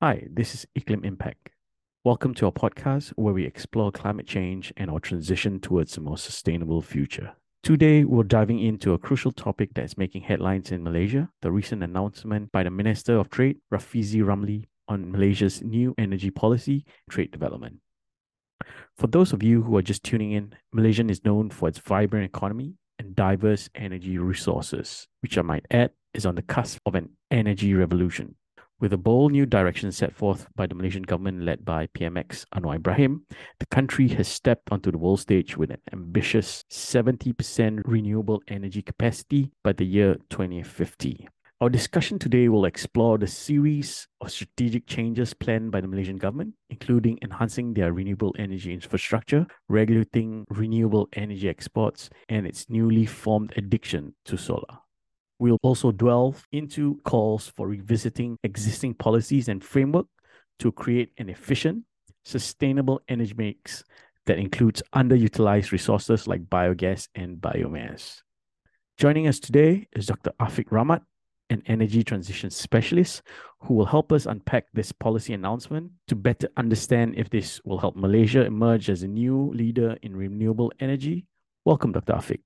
Hi, this is Iklim Impact. Welcome to our podcast where we explore climate change and our transition towards a more sustainable future. Today, we're diving into a crucial topic that's making headlines in Malaysia the recent announcement by the Minister of Trade, Rafizi Ramli, on Malaysia's new energy policy, trade development. For those of you who are just tuning in, Malaysia is known for its vibrant economy and diverse energy resources, which I might add is on the cusp of an energy revolution. With a bold new direction set forth by the Malaysian government led by PMX Anwar Ibrahim, the country has stepped onto the world stage with an ambitious 70% renewable energy capacity by the year 2050. Our discussion today will explore the series of strategic changes planned by the Malaysian government, including enhancing their renewable energy infrastructure, regulating renewable energy exports, and its newly formed addiction to solar. We'll also delve into calls for revisiting existing policies and framework to create an efficient, sustainable energy mix that includes underutilized resources like biogas and biomass. Joining us today is Dr. Afiq Rahmat, an energy transition specialist who will help us unpack this policy announcement to better understand if this will help Malaysia emerge as a new leader in renewable energy. Welcome, Dr. Afiq.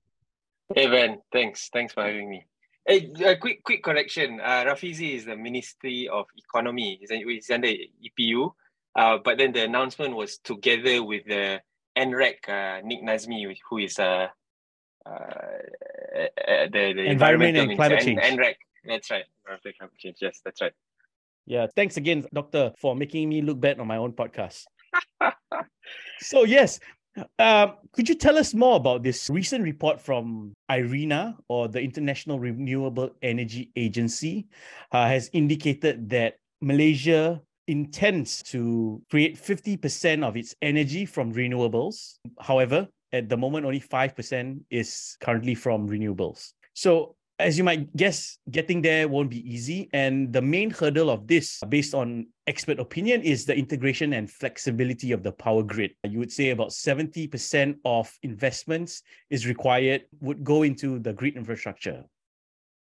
Hey, Ben. Thanks. Thanks for having me. Hey, a quick quick correction. Uh, Rafizi is the Ministry of Economy. He's under EPU. Uh, but then the announcement was together with the NREC, uh, Nik Nazmi, who is uh, uh, uh the, the Environment and Climate Change. NREC. That's right. Climate change. Yes, that's right. Yeah. Thanks again, Doctor, for making me look bad on my own podcast. so yes, um, could you tell us more about this recent report from IRENA or the International Renewable Energy Agency uh, has indicated that Malaysia intends to create 50% of its energy from renewables. However, at the moment, only 5% is currently from renewables. So as you might guess, getting there won't be easy. And the main hurdle of this, based on expert opinion, is the integration and flexibility of the power grid. You would say about 70% of investments is required, would go into the grid infrastructure.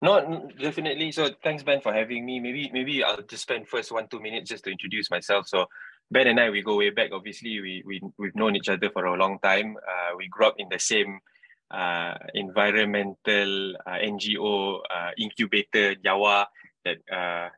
No, definitely. So thanks, Ben, for having me. Maybe maybe I'll just spend first one, two minutes just to introduce myself. So Ben and I, we go way back. Obviously, we, we, we've known each other for a long time. Uh, we grew up in the same uh, environmental uh, NGO uh, incubator Jawa that uh,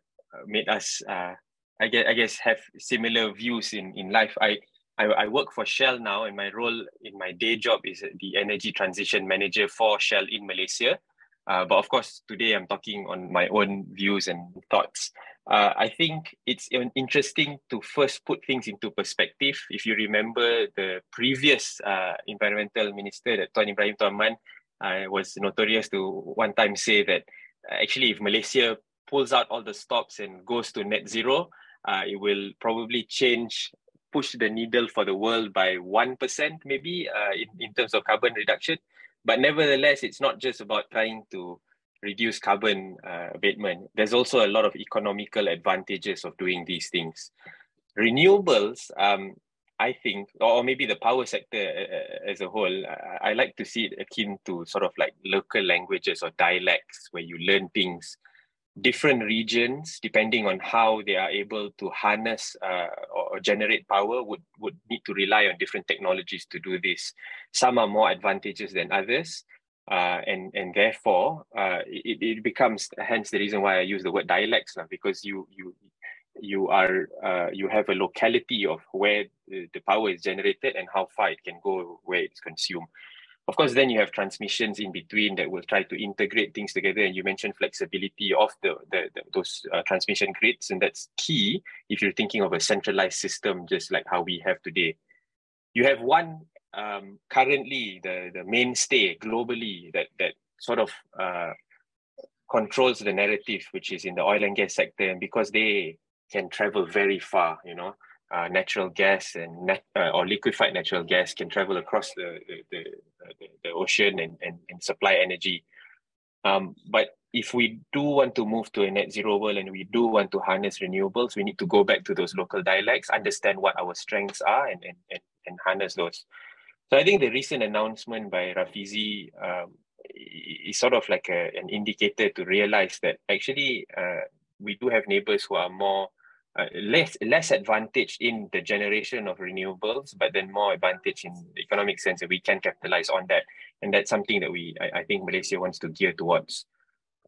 made us, uh, I guess, I guess, have similar views in in life. I, I I work for Shell now, and my role in my day job is the energy transition manager for Shell in Malaysia. Uh, but of course, today I'm talking on my own views and thoughts. Uh, I think it's interesting to first put things into perspective. If you remember the previous uh, environmental minister, that Tuan Ibrahim Tuan Man, uh, was notorious to one time say that uh, actually, if Malaysia pulls out all the stops and goes to net zero, uh, it will probably change, push the needle for the world by 1% maybe in, in terms of carbon reduction. But nevertheless, it's not just about trying to reduce carbon uh, abatement. There's also a lot of economical advantages of doing these things. Renewables, um, I think, or maybe the power sector uh, uh as a whole, I, I like to see it akin to sort of like local languages or dialects where you learn things different regions, depending on how they are able to harness uh, or generate power, would, would need to rely on different technologies to do this. Some are more advantageous than others. Uh, and and therefore, uh, it, it becomes hence the reason why I use the word dialects now, because you you you are uh, you have a locality of where the, the power is generated and how far it can go where it's consumed. Of course, then you have transmissions in between that will try to integrate things together. And you mentioned flexibility of the, the, the those uh, transmission grids, and that's key if you're thinking of a centralized system, just like how we have today. You have one um, currently the the mainstay globally that that sort of uh, controls the narrative, which is in the oil and gas sector, and because they can travel very far, you know, uh, natural gas and nat- uh, or liquefied natural gas can travel across the the, the, the, the ocean and, and, and supply energy. Um, but if we do want to move to a net zero world and we do want to harness renewables, we need to go back to those local dialects, understand what our strengths are, and and, and, and harness those. So I think the recent announcement by Rafizi um, is sort of like a, an indicator to realize that actually uh, we do have neighbors who are more uh, less less advantage in the generation of renewables, but then more advantage in the economic sense that we can capitalize on that, and that's something that we I, I think Malaysia wants to gear towards.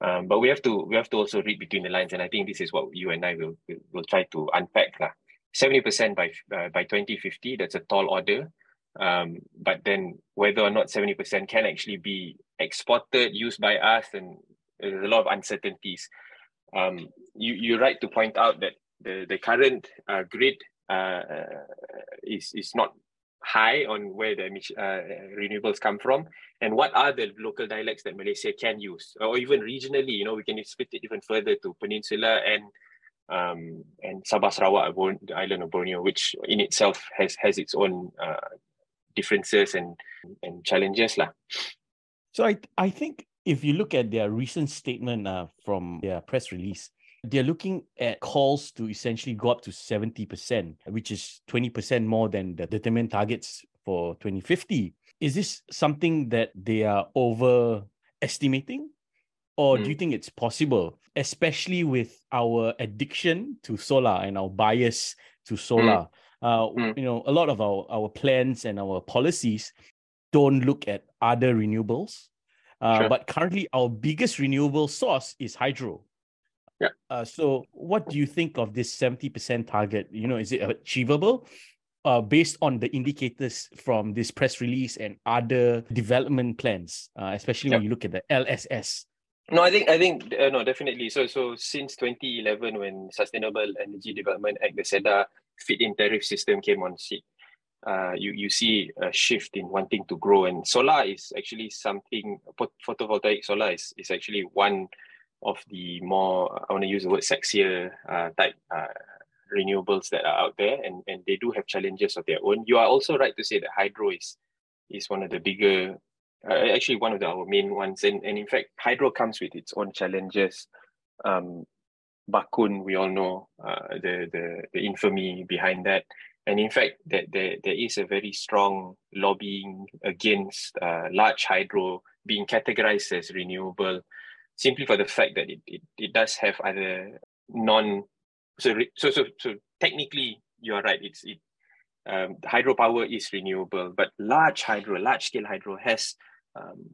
Um, but we have to we have to also read between the lines, and I think this is what you and I will will, will try to unpack lah. Seventy percent by uh, by twenty fifty. That's a tall order. Um, but then whether or not seventy percent can actually be exported, used by us, and there's a lot of uncertainties. Um, you you're right to point out that the the current uh, grid uh, is is not high on where the uh, renewables come from and what are the local dialects that Malaysia can use or even regionally you know we can split it even further to peninsula and um, and Sabah Sarawak the island of Borneo which in itself has has its own uh, differences and and challenges lah. so I I think if you look at their recent statement uh, from their press release they're looking at calls to essentially go up to 70%, which is 20% more than the determined targets for 2050. Is this something that they are overestimating? Or mm. do you hmm. think it's possible, especially with our addiction to solar and our bias to solar? Mm. Uh, mm. You know, a lot of our, our plans and our policies don't look at other renewables. Uh, sure. But currently, our biggest renewable source is hydro. Yeah. Uh, so, what do you think of this 70% target? You know, is it achievable? Uh, based on the indicators from this press release and other development plans, uh, especially when you look at the LSS. No, I think I think uh, no, definitely. So so since 2011, when Sustainable Energy Development Act, the SEDA feed-in tariff system came on seat, uh, you you see a shift in wanting to grow, and solar is actually something. Photovoltaic solar is is actually one of the more I want to use the word sexier uh, type uh, renewables that are out there, and and they do have challenges of their own. You are also right to say that hydro is is one of the bigger, uh, actually one of the, our main ones, and and in fact hydro comes with its own challenges. Um, Bakun, we all know uh, the the the infamy behind that. And in fact, that there, there is a very strong lobbying against uh, large hydro being categorized as renewable simply for the fact that it, it, it does have other non so so so so technically you are right it's it um, hydropower is renewable but large hydro large scale hydro has um,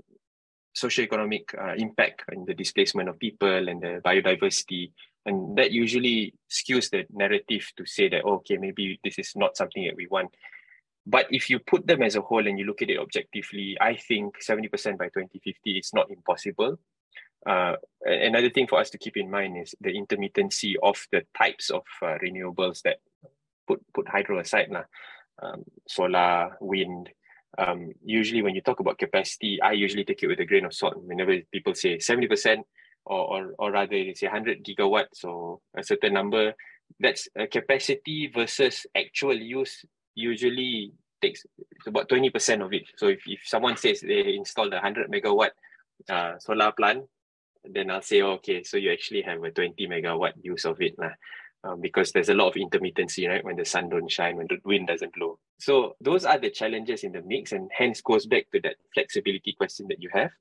socioeconomic uh, impact in the displacement of people and the biodiversity. And that usually skews the narrative to say that okay maybe this is not something that we want. But if you put them as a whole and you look at it objectively i think 70% by 2050 is not impossible uh, another thing for us to keep in mind is the intermittency of the types of uh, renewables that put put hydro aside lah. Um, solar, wind. Um, usually, when you talk about capacity, I usually take it with a grain of salt. Whenever people say seventy percent, or, or or rather they say hundred gigawatts, so a certain number, that's a capacity versus actual use. Usually takes about twenty percent of it. So if, if someone says they installed a hundred megawatt uh, solar plant, then I'll say, oh, okay, so you actually have a 20 megawatt use of it lah. Um, because there's a lot of intermittency, right? When the sun don't shine, when the wind doesn't blow. So those are the challenges in the mix, and hence goes back to that flexibility question that you have.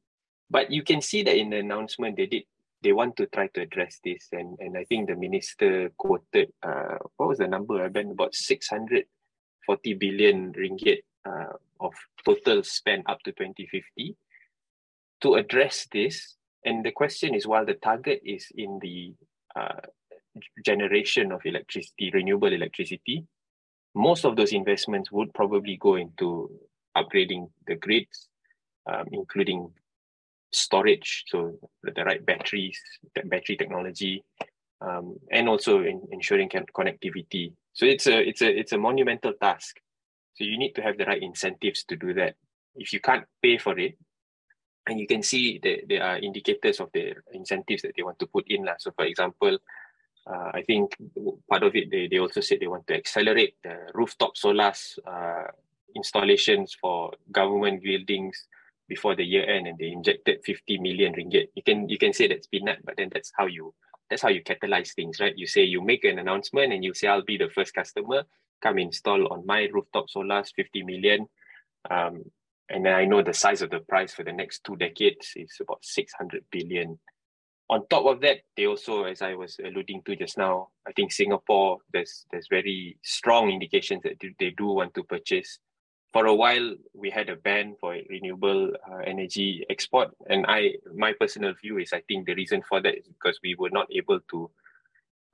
But you can see that in the announcement they did they want to try to address this, and and I think the minister quoted uh, what was the number? I been about 640 billion ringgit uh, of total spend up to 2050 to address this and the question is, while the target is in the uh, generation of electricity, renewable electricity, most of those investments would probably go into upgrading the grids, um, including storage, so the right batteries, the battery technology, um, and also in ensuring connectivity. So it's a it's a it's a monumental task. So you need to have the right incentives to do that. If you can't pay for it, and you can see that there are indicators of the incentives that they want to put in. Lah. So for example, uh, I think part of it, they, they also said they want to accelerate the rooftop solar uh, installations for government buildings before the year end and they injected 50 million ringgit. You can you can say that's peanut, but then that's how you that's how you catalyze things, right? You say you make an announcement and you say I'll be the first customer, come install on my rooftop solars 50 million. Um, and then I know the size of the price for the next two decades is about 600 billion. on top of that, they also, as I was alluding to just now, I think Singapore there's there's very strong indications that they do want to purchase. For a while, we had a ban for renewable uh, energy export, and I my personal view is I think the reason for that is because we were not able to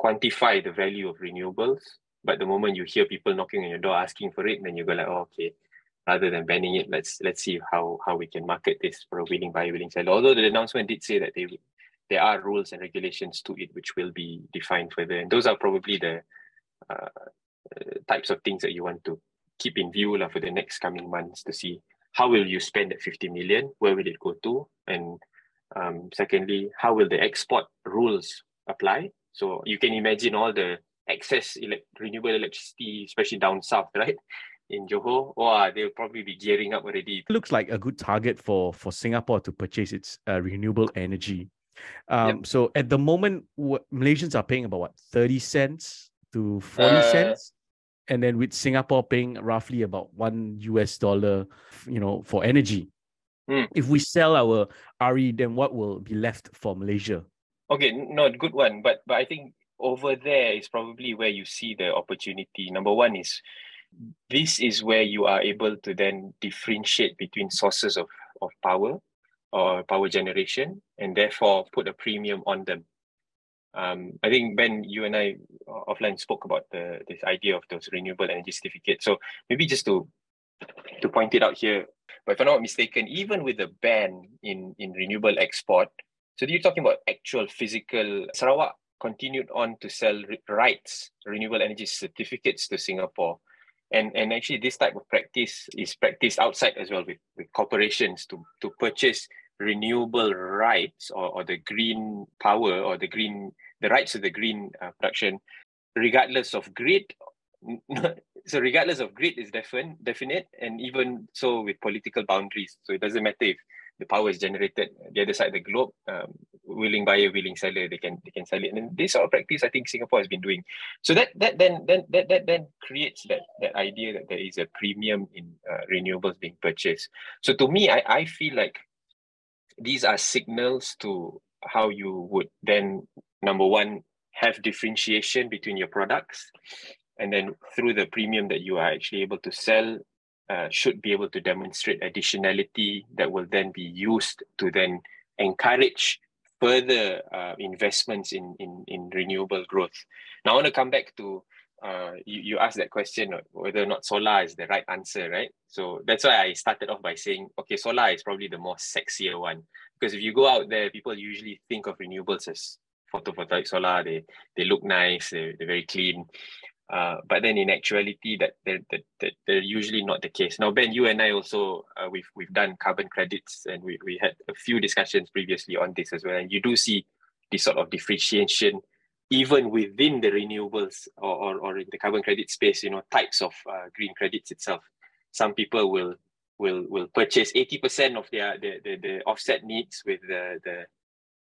quantify the value of renewables. But the moment you hear people knocking on your door asking for it, then you go like, oh, okay, rather than banning it, let's let's see how how we can market this for a willing buyer, willing seller. Although the announcement did say that they there are rules and regulations to it which will be defined further. And those are probably the uh, types of things that you want to keep in view la, for the next coming months to see how will you spend that 50 million, where will it go to? And um, secondly, how will the export rules apply? So you can imagine all the excess ele- renewable electricity, especially down south, right? In Johor, wow, they'll probably be gearing up already. It looks like a good target for for Singapore to purchase its uh, renewable energy. Um, yep. So at the moment, what, Malaysians are paying about what thirty cents to forty uh, cents, and then with Singapore paying roughly about one US dollar, you know, for energy. Mm. If we sell our RE, then what will be left for Malaysia? Okay, not good one. But but I think over there is probably where you see the opportunity. Number one is this is where you are able to then differentiate between sources of, of power or power generation and therefore put a premium on them. Um, I think Ben, you and I offline spoke about the this idea of those renewable energy certificates. So maybe just to to point it out here, but if I'm not mistaken, even with the ban in in renewable export, so you're talking about actual physical Sarawak continued on to sell rights, renewable energy certificates to Singapore. And, and actually this type of practice is practiced outside as well with, with corporations to, to purchase renewable rights or, or the green power or the green the rights to the green uh, production regardless of grid. So regardless of grid is definite definite and even so with political boundaries. So it doesn't matter if the power is generated the other side of the globe um, willing buyer willing seller they can they can sell it. And this sort of practice i think singapore has been doing. So that that then then that that then creates that that idea that there is a premium in uh, renewables being purchased. So to me i i feel like these are signals to how you would then number one have differentiation between your products and then through the premium that you are actually able to sell uh, should be able to demonstrate additionality that will then be used to then encourage further uh, investments in, in in renewable growth now i want to come back to uh, you, you asked that question whether or not solar is the right answer, right? So that's why I started off by saying, okay, solar is probably the more sexier one. Because if you go out there, people usually think of renewables as photovoltaic solar. They they look nice, they're, they're very clean. Uh, but then in actuality, that they're, they're usually not the case. Now, Ben, you and I also, uh, we've, we've done carbon credits and we, we had a few discussions previously on this as well. And you do see this sort of differentiation even within the renewables or, or, or in the carbon credit space, you know, types of uh, green credits itself. Some people will will will purchase 80% of their the, the, the offset needs with the, the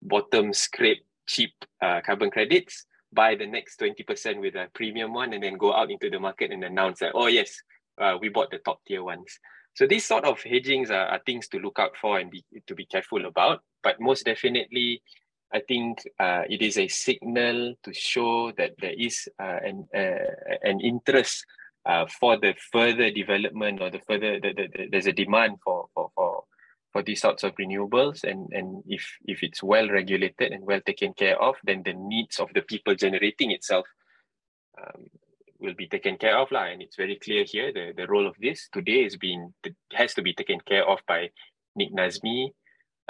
bottom scrape cheap uh, carbon credits, buy the next 20% with a premium one, and then go out into the market and announce that, oh yes, uh, we bought the top tier ones. So these sort of hedgings are, are things to look out for and be, to be careful about. But most definitely, I think uh, it is a signal to show that there is uh, an uh, an interest uh, for the further development or the further the, the, the, there's a demand for for for for these sorts of renewables and and if if it's well regulated and well taken care of then the needs of the people generating itself um, will be taken care of lah. and it's very clear here the, the role of this today is being has to be taken care of by Nik Nazmi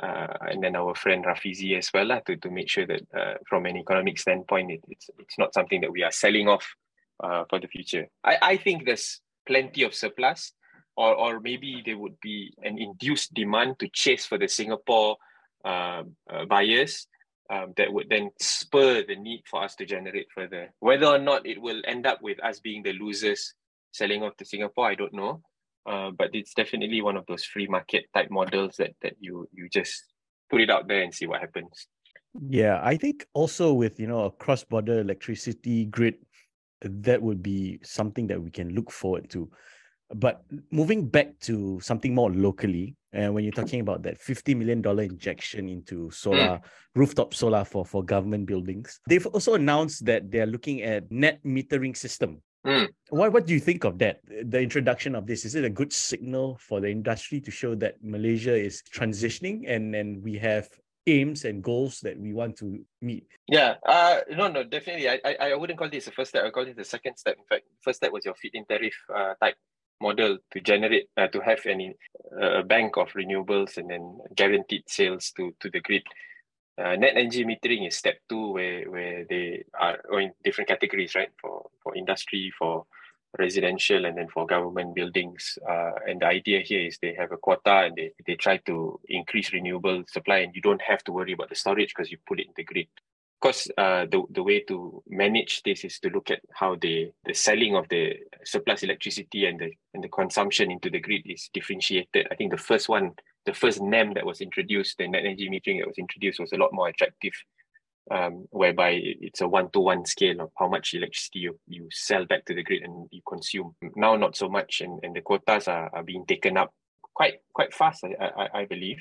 uh, and then our friend Rafizi as well lah, to, to make sure that uh, from an economic standpoint, it, it's, it's not something that we are selling off uh, for the future. I, I think there's plenty of surplus or, or maybe there would be an induced demand to chase for the Singapore um, uh, buyers um, that would then spur the need for us to generate further. Whether or not it will end up with us being the losers selling off to Singapore, I don't know. Uh, but it's definitely one of those free market type models that that you you just put it out there and see what happens. Yeah, I think also with you know a cross border electricity grid, that would be something that we can look forward to. But moving back to something more locally, and when you're talking about that $50 million injection into solar, mm. rooftop solar for, for government buildings, they've also announced that they're looking at net metering system. Mm. What, what do you think of that? The introduction of this, is it a good signal for the industry to show that Malaysia is transitioning and, and we have aims and goals that we want to meet? Yeah, uh, no, no, definitely. I, I, I wouldn't call this the first step. I call it the second step. In fact, first step was your feed-in tariff uh, type model to generate uh, to have any uh, a bank of renewables and then guaranteed sales to to the grid. Uh, net energy metering is step two, where where they are in different categories, right? For for industry, for residential, and then for government buildings. Uh, and the idea here is they have a quota and they, they try to increase renewable supply, and you don't have to worry about the storage because you put it in the grid course, uh, the the way to manage this is to look at how the the selling of the surplus electricity and the and the consumption into the grid is differentiated. I think the first one, the first NEM that was introduced, the net energy metering that was introduced, was a lot more attractive, um, whereby it's a one to one scale of how much electricity you, you sell back to the grid and you consume. Now, not so much, and, and the quotas are, are being taken up quite quite fast, I, I, I believe.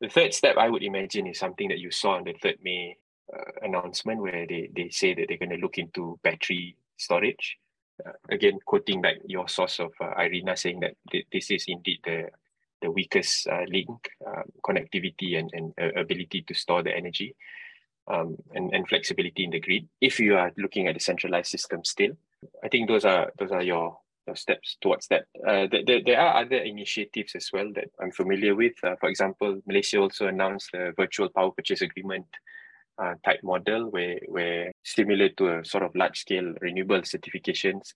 The third step I would imagine is something that you saw on the 3rd May uh, announcement where they, they say that they're going to look into battery storage. Uh, again, quoting back your source of uh, IRENA saying that th- this is indeed the the weakest uh, link, um, connectivity and, and uh, ability to store the energy um, and, and flexibility in the grid. If you are looking at the centralized system still, I think those are those are your, steps towards that. Uh, there, there are other initiatives as well that I'm familiar with. for example, Malaysia also announced the virtual power purchase agreement uh, type model where, where similar to a sort of large scale renewable certifications,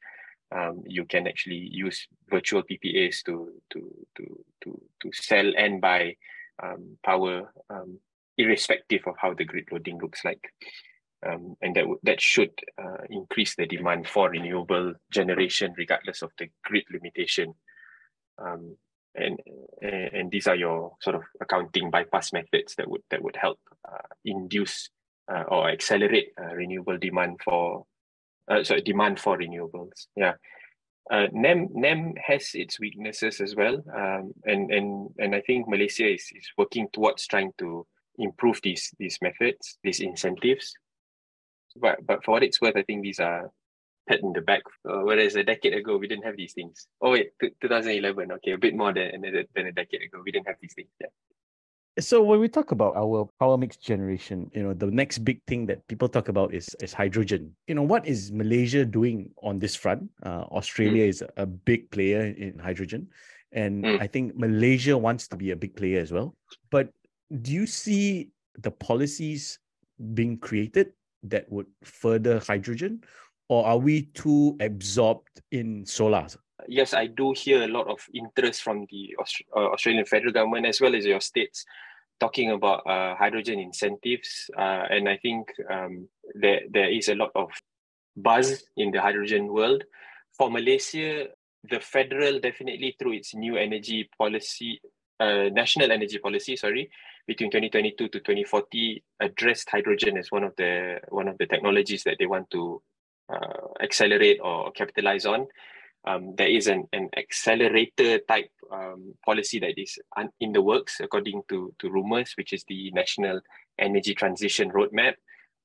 um, you can actually use virtual PPAs to to to to to sell and buy um, power um, irrespective of how the grid loading looks like. Um, and that that should uh, increase the demand for renewable generation regardless of the grid limitation. Um, and, and these are your sort of accounting bypass methods that would that would help uh, induce uh, or accelerate uh, renewable demand for uh, sorry demand for renewables. Yeah. Uh, NEM NEM has its weaknesses as well, um, and and and I think Malaysia is, is working towards trying to improve these these methods, these incentives. But but for what it's worth, I think these are pat in the back. Uh, whereas a decade ago, we didn't have these things. Oh wait, t- 2011. Okay, a bit more than than a decade ago, we didn't have these things. Yeah. So when we talk about our power mix generation, you know, the next big thing that people talk about is is hydrogen. You know, what is Malaysia doing on this front? Uh, Australia mm. is a big player in hydrogen, and mm. I think Malaysia wants to be a big player as well. But do you see the policies being created that would further hydrogen, or are we too absorbed in solar? yes, I do hear a lot of interest from the Aust- uh, Australian federal government as well as your states talking about uh, hydrogen incentives. Uh, and I think um, there, there is a lot of buzz in the hydrogen world. For Malaysia, the federal definitely through its new energy policy, uh, national energy policy, sorry, between 2022 to 2040, addressed hydrogen as one of the one of the technologies that they want to uh, accelerate or capitalize on um, there is an, an accelerator type um, policy that is un- in the works, according to, to rumors, which is the National Energy Transition Roadmap,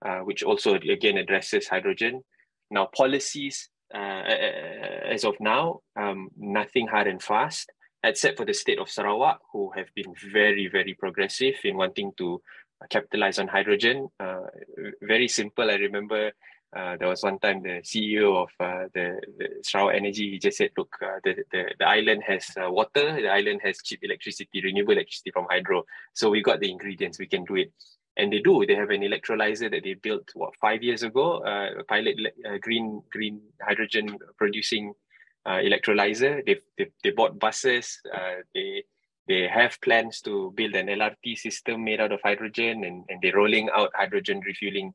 uh, which also again addresses hydrogen. Now, policies uh, as of now, um, nothing hard and fast, except for the state of Sarawak, who have been very, very progressive in wanting to capitalize on hydrogen. Uh, very simple. I remember uh, there was one time the CEO of uh, the, the Sarawak Energy, he just said, look, uh, the, the, the island has uh, water, the island has cheap electricity, renewable electricity from hydro. So we got the ingredients, we can do it. And they do. They have an electrolyzer that they built, what, five years ago, uh, a pilot uh, green green hydrogen producing electrolyzer. They, they, they bought buses, they they have plans to build an LRT system made out of hydrogen and, and they're rolling out hydrogen refueling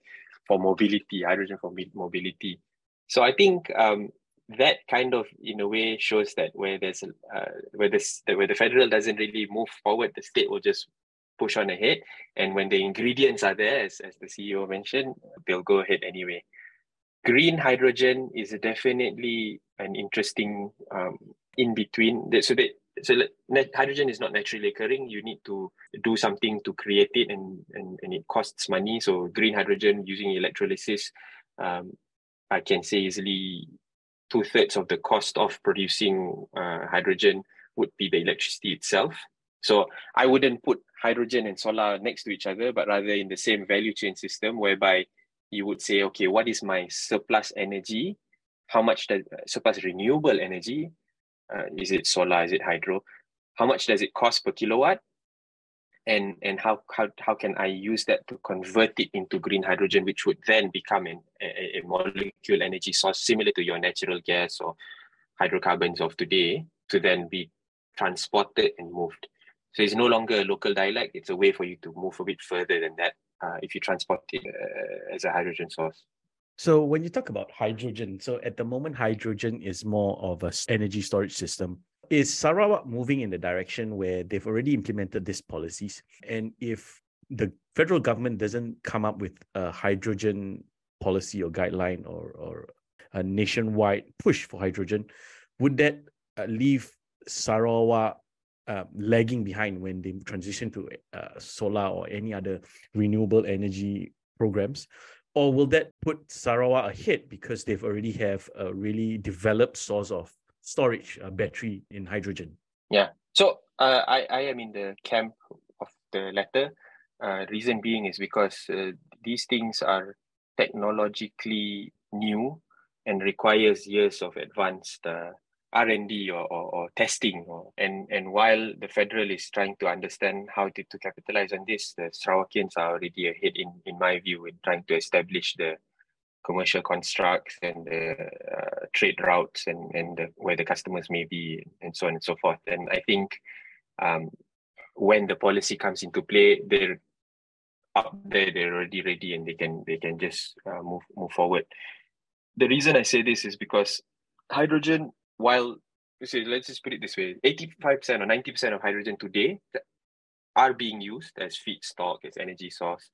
for mobility, hydrogen for mobility. So I think um, that kind of, in a way, shows that where there's uh, where this where the federal doesn't really move forward, the state will just push on ahead. And when the ingredients are there, as, as the CEO mentioned, they'll go ahead anyway. Green hydrogen is definitely an interesting um, in between. So that so hydrogen is not naturally occurring. You need to do something to create it, and and, and it costs money. So green hydrogen using electrolysis, um, I can say easily two thirds of the cost of producing uh, hydrogen would be the electricity itself. So I wouldn't put hydrogen and solar next to each other, but rather in the same value chain system, whereby you would say, okay, what is my surplus energy? How much does surplus renewable energy? Uh, is it solar? Is it hydro? How much does it cost per kilowatt? And and how how how can I use that to convert it into green hydrogen, which would then become an, a, a molecule energy source similar to your natural gas or hydrocarbons of today, to then be transported and moved. So it's no longer a local dialect. It's a way for you to move a bit further than that uh, if you transport it uh, as a hydrogen source. So when you talk about hydrogen, so at the moment, hydrogen is more of a energy storage system. Is Sarawak moving in the direction where they've already implemented these policies? And if the federal government doesn't come up with a hydrogen policy or guideline or, or a nationwide push for hydrogen, would that uh, leave Sarawak uh, lagging behind when they transition to uh, solar or any other renewable energy programs? Or will that put Sarawak ahead because they've already have a really developed source of storage uh, battery in hydrogen? Yeah. So uh, I, I am in the camp of the latter. Uh, reason being is because uh, these things are technologically new and requires years of advanced uh, R&D or, or, or, testing. Or, and, and while the federal is trying to understand how to, to capitalize on this, the Sarawakians are already ahead, in, in my view, in trying to establish the commercial constructs and the uh, trade routes and, and the, where the customers may be and so on and so forth. And I think um, when the policy comes into play, they're up there, they're already ready and they can they can just uh, move move forward. The reason I say this is because hydrogen while say, let's just put it this way 85% or 90% of hydrogen today are being used as feedstock, as energy source.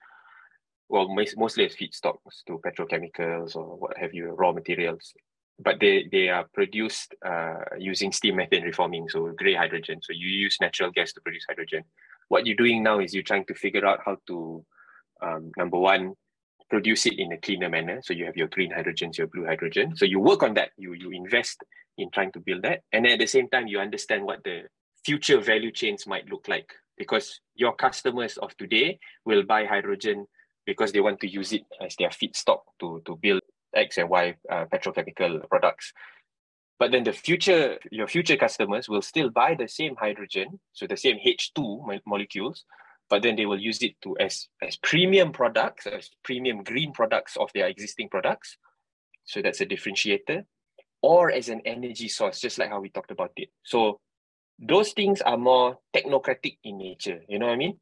Well, mostly as feedstocks to petrochemicals or what have you, raw materials. But they, they are produced uh, using steam methane reforming, so gray hydrogen. So you use natural gas to produce hydrogen. What you're doing now is you're trying to figure out how to, um, number one, produce it in a cleaner manner. So you have your green hydrogens, your blue hydrogen. So you work on that. You you invest in trying to build that. And at the same time, you understand what the future value chains might look like because your customers of today will buy hydrogen because they want to use it as their feedstock to, to build X and Y uh, petrochemical products. But then the future, your future customers will still buy the same hydrogen, so the same H2 molecules, but then they will use it to as, as premium products, as premium green products of their existing products. So that's a differentiator or as an energy source, just like how we talked about it. So those things are more technocratic in nature. You know what I mean?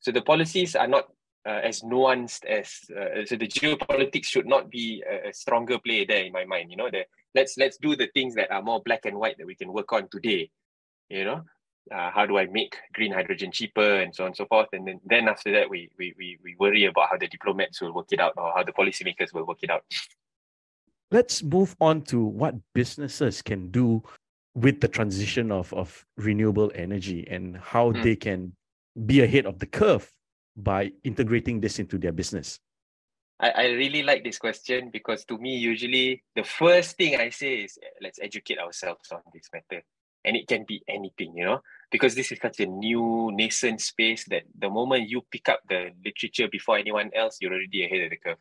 So the policies are not uh, as nuanced as uh, so the geopolitics should not be a, a, stronger play there in my mind. You know, the let's let's do the things that are more black and white that we can work on today. You know, uh, how do I make green hydrogen cheaper and so on and so forth. And then, then after that, we, we we we worry about how the diplomats will work it out or how the policymakers will work it out let's move on to what businesses can do with the transition of, of renewable energy and how mm. they can be ahead of the curve by integrating this into their business. I, I really like this question because to me, usually the first thing I say is let's educate ourselves on this matter. And it can be anything, you know, because this is such a new nascent space that the moment you pick up the literature before anyone else, you're already ahead of the curve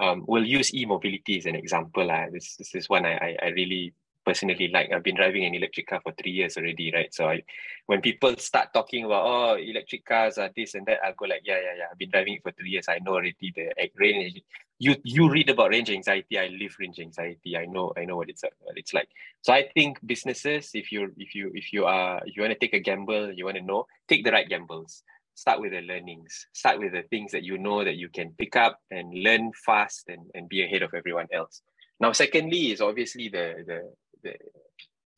um, we'll use e-mobility as an example. Uh. This, this is one I, I really personally like. I've been driving an electric car for three years already, right? So I, when people start talking about, oh, electric cars are this and that, I'll go like, yeah, yeah, yeah. I've been driving it for three years. I know already the range. You you read about range anxiety. I live range anxiety. I know I know what it's what it's like. So I think businesses, if you if you if you are if you want to take a gamble, you want to know, take the right gambles start with the learnings start with the things that you know that you can pick up and learn fast and, and be ahead of everyone else now secondly is obviously the the, the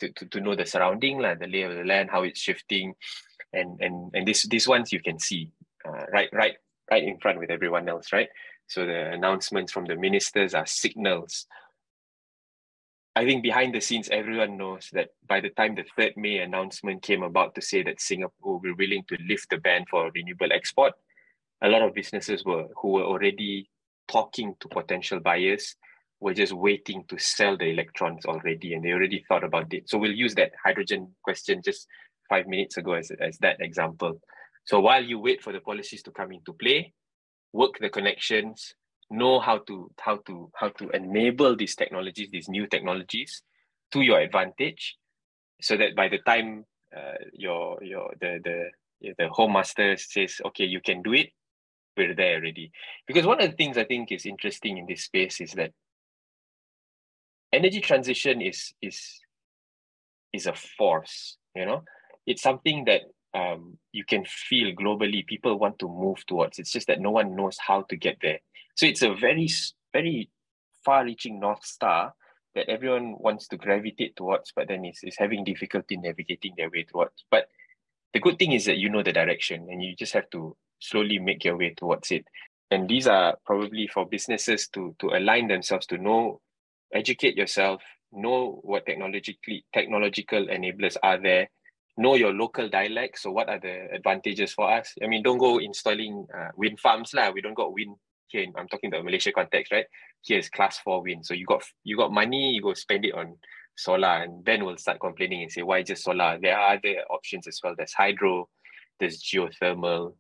to, to, to know the surrounding like the lay of the land how it's shifting. And and and this these ones you can see uh, right right right in front with everyone else right? So the announcements from the ministers are signals. I think behind the scenes, everyone knows that by the time the 3rd May announcement came about to say that Singapore were willing to lift the ban for renewable export, a lot of businesses were who were already talking to potential buyers were just waiting to sell the electrons already and they already thought about it. So we'll use that hydrogen question just five minutes ago as, as that example. So while you wait for the policies to come into play, work the connections, know how to how to how to enable these technologies, these new technologies, to your advantage, so that by the time uh, your your the the the home master says, okay, you can do it, we're there already. Because one of the things I think is interesting in this space is that energy transition is is is a force. You know, it's something that um, you can feel globally people want to move towards. It's just that no one knows how to get there. So it's a very, very far-reaching north star that everyone wants to gravitate towards, but then is, is having difficulty navigating their way towards. But the good thing is that you know the direction and you just have to slowly make your way towards it. And these are probably for businesses to to align themselves to know, educate yourself, know what technologically technological enablers are there, know your local dialect. So what are the advantages for us? I mean, don't go installing uh, wind farms lah. We don't got wind here. In, I'm talking about Malaysia context, right? Here is class four wind. So you got you got money, you go spend it on solar, and then we'll start complaining and say why just solar? There are other options as well. There's hydro, there's geothermal,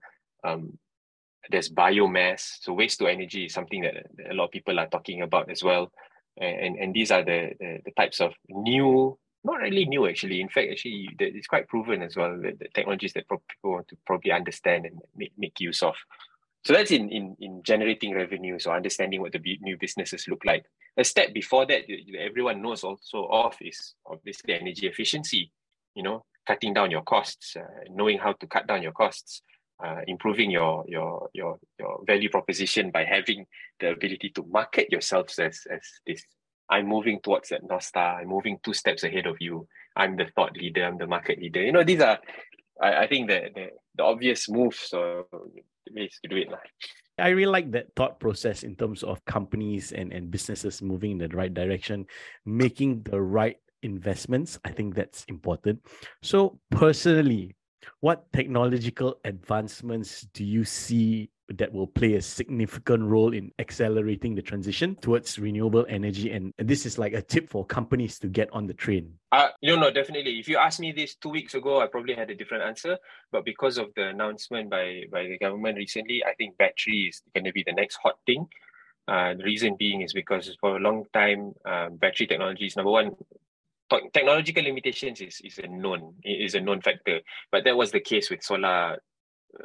um, there's biomass. So waste to energy is something that a lot of people are talking about as well. And and these are the the, the types of new not really new actually. In fact, actually, it's quite proven as well. The, the technologies that people want to probably understand and make, make use of. So that's in, in in generating revenue, so understanding what the new businesses look like. A step before that, everyone knows also of is obviously energy efficiency. You know, cutting down your costs, uh, knowing how to cut down your costs, uh, improving your your your your value proposition by having the ability to market yourselves as as this I'm moving towards that North Star. I'm moving two steps ahead of you. I'm the thought leader. I'm the market leader. You know, these are, I, I think, the, the, the obvious moves so ways to do it. I really like that thought process in terms of companies and, and businesses moving in the right direction, making the right investments. I think that's important. So, personally, what technological advancements do you see that will play a significant role in accelerating the transition towards renewable energy. And, this is like a tip for companies to get on the train. Uh, you know, definitely. If you asked me this two weeks ago, I probably had a different answer. But because of the announcement by, by the government recently, I think battery is going to be the next hot thing. Uh, the reason being is because for a long time, um, battery technology is number one. Technological limitations is, is a known is a known factor, but that was the case with solar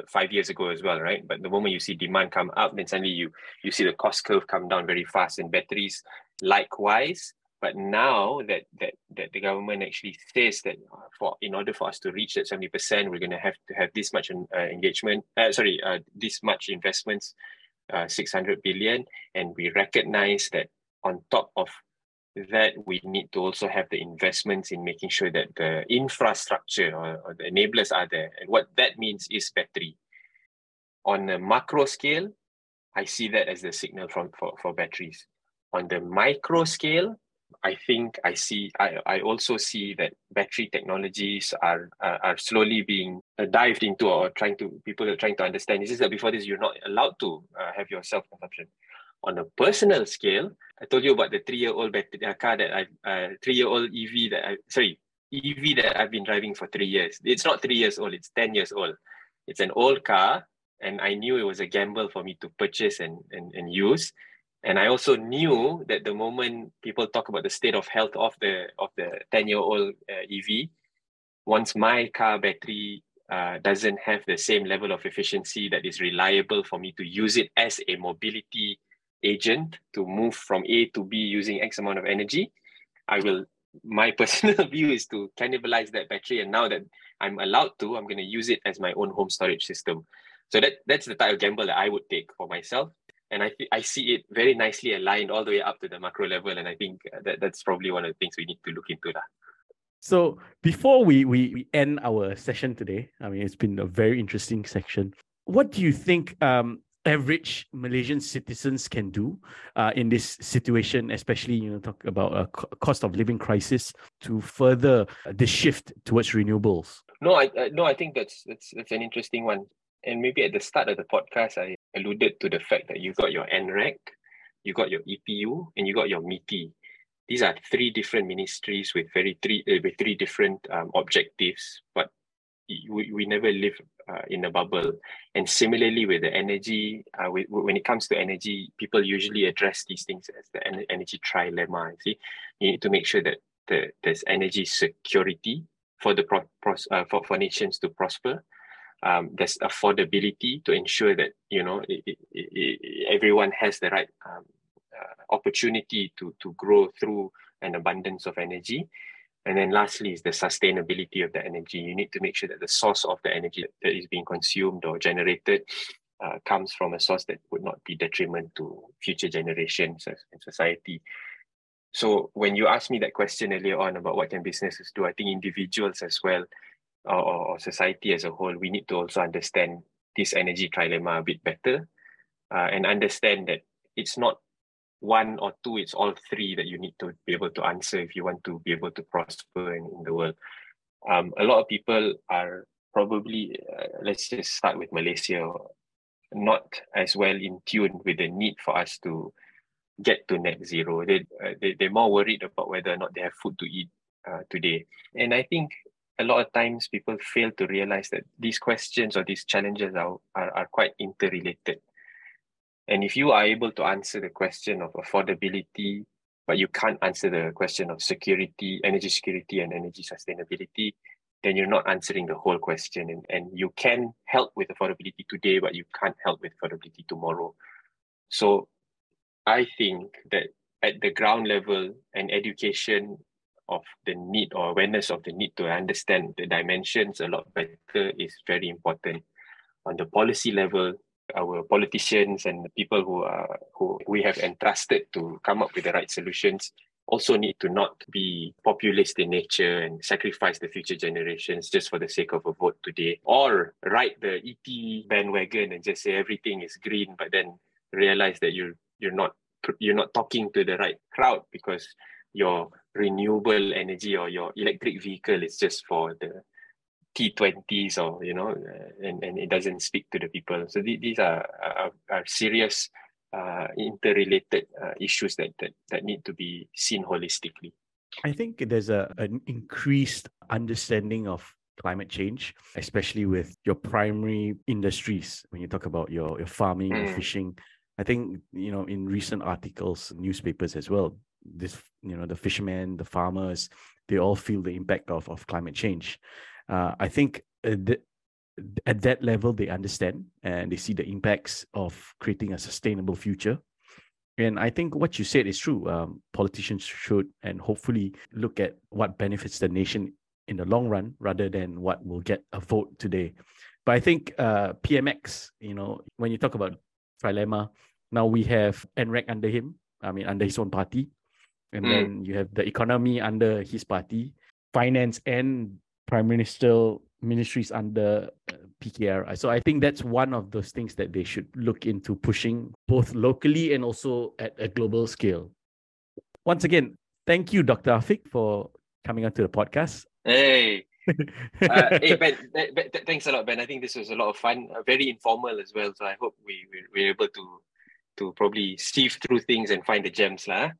five years ago as well, right? But the moment you see demand come up, then suddenly you you see the cost curve come down very fast, and batteries likewise. But now that that that the government actually says that uh, for in order for us to reach that seventy percent, we're going to have to have this much uh, engagement. Uh, sorry, uh, this much investments, uh, six hundred billion, and we recognize that on top of that we need to also have the investments in making sure that the infrastructure or, or, the enablers are there. And what that means is battery. On a macro scale, I see that as the signal from for, for batteries. On the micro scale, I think I see I, I also see that battery technologies are are, slowly being dived into or trying to people are trying to understand. This is that before this you're not allowed to uh, have your self consumption on a personal scale, I told you about the three-year-old battery uh, car that I, uh, three-year-old EV that I, sorry, EV that I've been driving for three years. It's not three years old; it's ten years old. It's an old car, and I knew it was a gamble for me to purchase and and, and use. And I also knew that the moment people talk about the state of health of the of the ten-year-old uh, EV, once my car battery uh, doesn't have the same level of efficiency that is reliable for me to use it as a mobility agent to move from A to B using X amount of energy, I will my personal view is to cannibalize that battery and now that I'm allowed to, I'm going to use it as my own home storage system. So that that's the type of gamble that I would take for myself. And I, I see it very nicely aligned all the way up to the macro level. And I think that, that's probably one of the things we need to look into. That. So before we, we, we end our session today, I mean, it's been a very interesting section. What do you think um, average Malaysian citizens can do uh, in this situation, especially you know talk about a cost of living crisis to further the shift towards renewables? No, I no, I think that's that's that's an interesting one. And maybe at the start of the podcast, I alluded to the fact that you got your NREC, you got your EPU, and you got your MITI. These are three different ministries with very three uh, with three different um, objectives, but we, we never live uh, in a bubble. And similarly with the energy, uh, we, when it comes to energy, people usually address these things as the energy trilemma. See, you need to make sure that the, there's energy security for the pro, uh, for, for nations to prosper. Um, there's affordability to ensure that you know it, it, it, everyone has the right um, uh, opportunity to to grow through an abundance of energy and then lastly is the sustainability of the energy. You need to make sure that the source of the energy that is being consumed or generated uh, comes from a source that would not be detriment to future generations and society. So when you asked me that question earlier on about what can businesses do, I think individuals as well or, or society as a whole, we need to also understand this energy trilemma a bit better uh, and understand that it's not one or two, it's all three that you need to be able to answer if you want to be able to prosper in, in the world. Um, a lot of people are probably, uh, let's just start with Malaysia, not as well in tune with the need for us to get to net zero. They, uh, they, they're more worried about whether or not they have food to eat uh, today. And I think a lot of times people fail to realize that these questions or these challenges are, are, are quite interrelated. And if you are able to answer the question of affordability, but you can't answer the question of security, energy security, and energy sustainability, then you're not answering the whole question. And, and you can help with affordability today, but you can't help with affordability tomorrow. So I think that at the ground level, an education of the need or awareness of the need to understand the dimensions a lot better is very important. On the policy level, our politicians and the people who are who we have entrusted to come up with the right solutions also need to not be populist in nature and sacrifice the future generations just for the sake of a vote today or ride the ET bandwagon and just say everything is green but then realize that you're you're not you're not talking to the right crowd because your renewable energy or your electric vehicle is just for the T20s or you know and, and it doesn't speak to the people. So th- these are, are, are serious uh, interrelated uh, issues that, that that need to be seen holistically. I think there's a an increased understanding of climate change especially with your primary industries. When you talk about your, your farming mm. fishing i think you know in recent articles newspapers as well this you know the fishermen the farmers they all feel the impact of, of climate change uh, I think th- at that level they understand and they see the impacts of creating a sustainable future. And I think what you said is true. Um, politicians should and hopefully look at what benefits the nation in the long run rather than what will get a vote today. But I think uh, PMX, you know, when you talk about trilemma, now we have NREC under him, I mean, under his own party. And mm. then you have the economy under his party, finance and prime minister ministries under uh, PKR. So I think that's one of those things that they should look into pushing both locally and also at a global scale. Once again, thank you, Dr. Afiq, for coming onto the podcast. Hey. uh, hey Ben, ben, thanks a lot, Ben. I think this was a lot of fun, uh, very informal as well. So I hope we, we we're able to to probably sift through things and find the gems, lah.